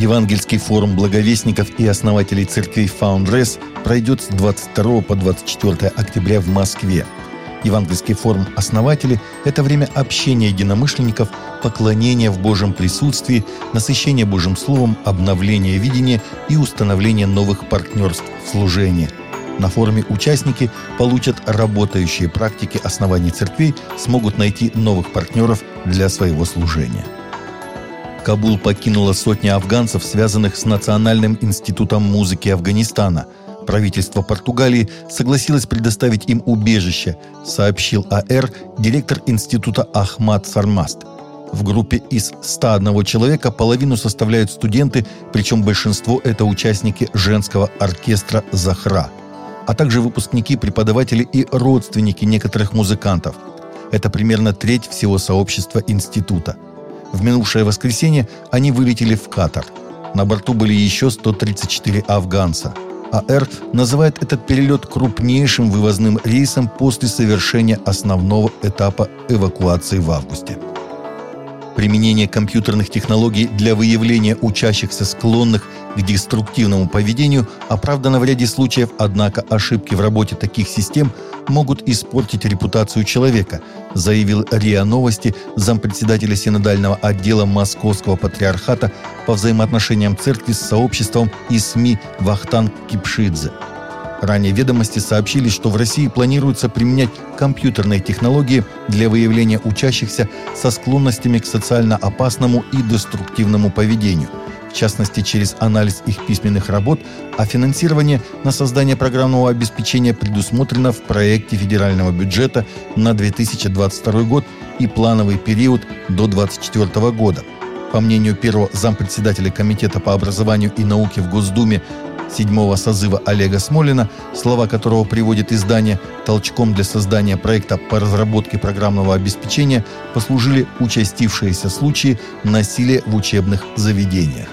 Евангельский форум благовестников и основателей церквей Foundress пройдет с 22 по 24 октября в Москве. Евангельский форум «Основатели» – это время общения единомышленников, поклонения в Божьем присутствии, насыщения Божьим Словом, обновления видения и установления новых партнерств в служении. На форуме участники получат работающие практики оснований церквей, смогут найти новых партнеров для своего служения. Кабул покинула сотни афганцев, связанных с Национальным институтом музыки Афганистана – правительство Португалии согласилось предоставить им убежище, сообщил АР директор института Ахмад Сармаст. В группе из 101 человека половину составляют студенты, причем большинство – это участники женского оркестра «Захра», а также выпускники, преподаватели и родственники некоторых музыкантов. Это примерно треть всего сообщества института. В минувшее воскресенье они вылетели в Катар. На борту были еще 134 афганца – АР называет этот перелет крупнейшим вывозным рейсом после совершения основного этапа эвакуации в августе. Применение компьютерных технологий для выявления учащихся склонных к деструктивному поведению оправдано в ряде случаев, однако ошибки в работе таких систем могут испортить репутацию человека, заявил РИА Новости зампредседателя синодального отдела Московского патриархата по взаимоотношениям церкви с сообществом и СМИ Вахтан Кипшидзе. Ранее ведомости сообщили, что в России планируется применять компьютерные технологии для выявления учащихся со склонностями к социально опасному и деструктивному поведению, в частности через анализ их письменных работ, а финансирование на создание программного обеспечения предусмотрено в проекте федерального бюджета на 2022 год и плановый период до 2024 года. По мнению первого зампредседателя Комитета по образованию и науке в Госдуме седьмого созыва Олега Смолина, слова которого приводит издание толчком для создания проекта по разработке программного обеспечения послужили участившиеся случаи насилия в учебных заведениях.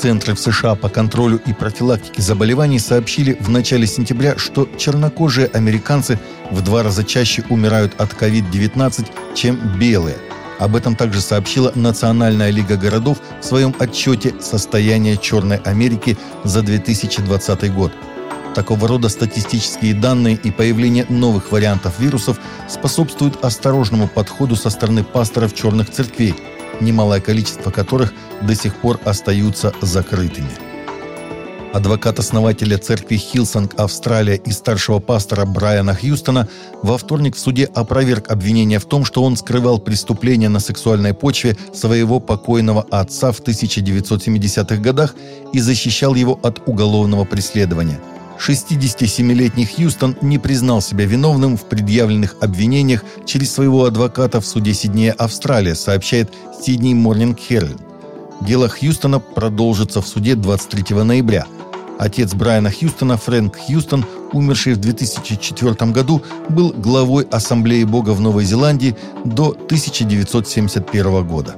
Центры в США по контролю и профилактике заболеваний сообщили в начале сентября, что чернокожие американцы в два раза чаще умирают от COVID-19, чем белые – об этом также сообщила Национальная лига городов в своем отчете «Состояние Черной Америки за 2020 год». Такого рода статистические данные и появление новых вариантов вирусов способствуют осторожному подходу со стороны пасторов черных церквей, немалое количество которых до сих пор остаются закрытыми. Адвокат основателя церкви Hillsong Австралия и старшего пастора Брайана Хьюстона во вторник в суде опроверг обвинение в том, что он скрывал преступления на сексуальной почве своего покойного отца в 1970-х годах и защищал его от уголовного преследования. 67-летний Хьюстон не признал себя виновным в предъявленных обвинениях через своего адвоката в суде Сиднея, Австралия, сообщает Сидней Morning Herald. Дело Хьюстона продолжится в суде 23 ноября – Отец Брайана Хьюстона, Фрэнк Хьюстон, умерший в 2004 году, был главой Ассамблеи Бога в Новой Зеландии до 1971 года.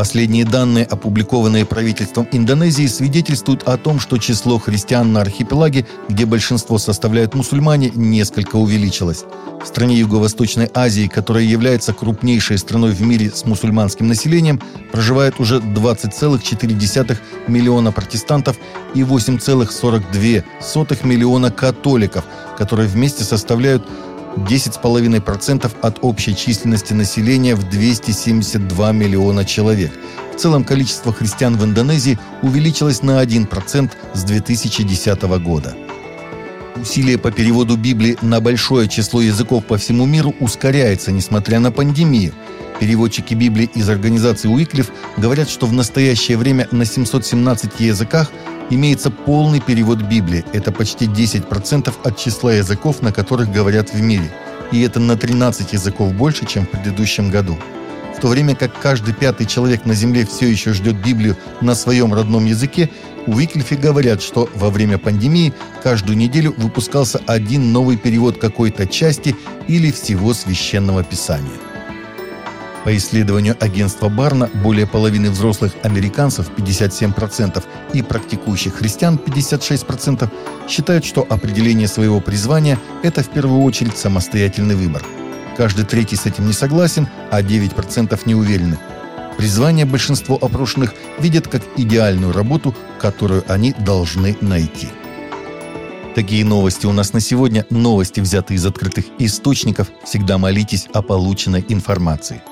Последние данные, опубликованные правительством Индонезии, свидетельствуют о том, что число христиан на архипелаге, где большинство составляют мусульмане, несколько увеличилось. В стране Юго-Восточной Азии, которая является крупнейшей страной в мире с мусульманским населением, проживает уже 20,4 миллиона протестантов и 8,42 миллиона католиков, которые вместе составляют 10,5% от общей численности населения в 272 миллиона человек. В целом количество христиан в Индонезии увеличилось на 1% с 2010 года. Усилие по переводу Библии на большое число языков по всему миру ускоряется, несмотря на пандемию. Переводчики Библии из организации Уиклиф говорят, что в настоящее время на 717 языках имеется полный перевод Библии. Это почти 10% от числа языков, на которых говорят в мире. И это на 13 языков больше, чем в предыдущем году. В то время как каждый пятый человек на Земле все еще ждет Библию на своем родном языке, у Виклифи говорят, что во время пандемии каждую неделю выпускался один новый перевод какой-то части или всего священного писания. По исследованию агентства Барна, более половины взрослых американцев, 57%, и практикующих христиан, 56%, считают, что определение своего призвания – это в первую очередь самостоятельный выбор. Каждый третий с этим не согласен, а 9% не уверены. Призвание большинство опрошенных видят как идеальную работу, которую они должны найти. Такие новости у нас на сегодня. Новости, взятые из открытых источников. Всегда молитесь о полученной информации.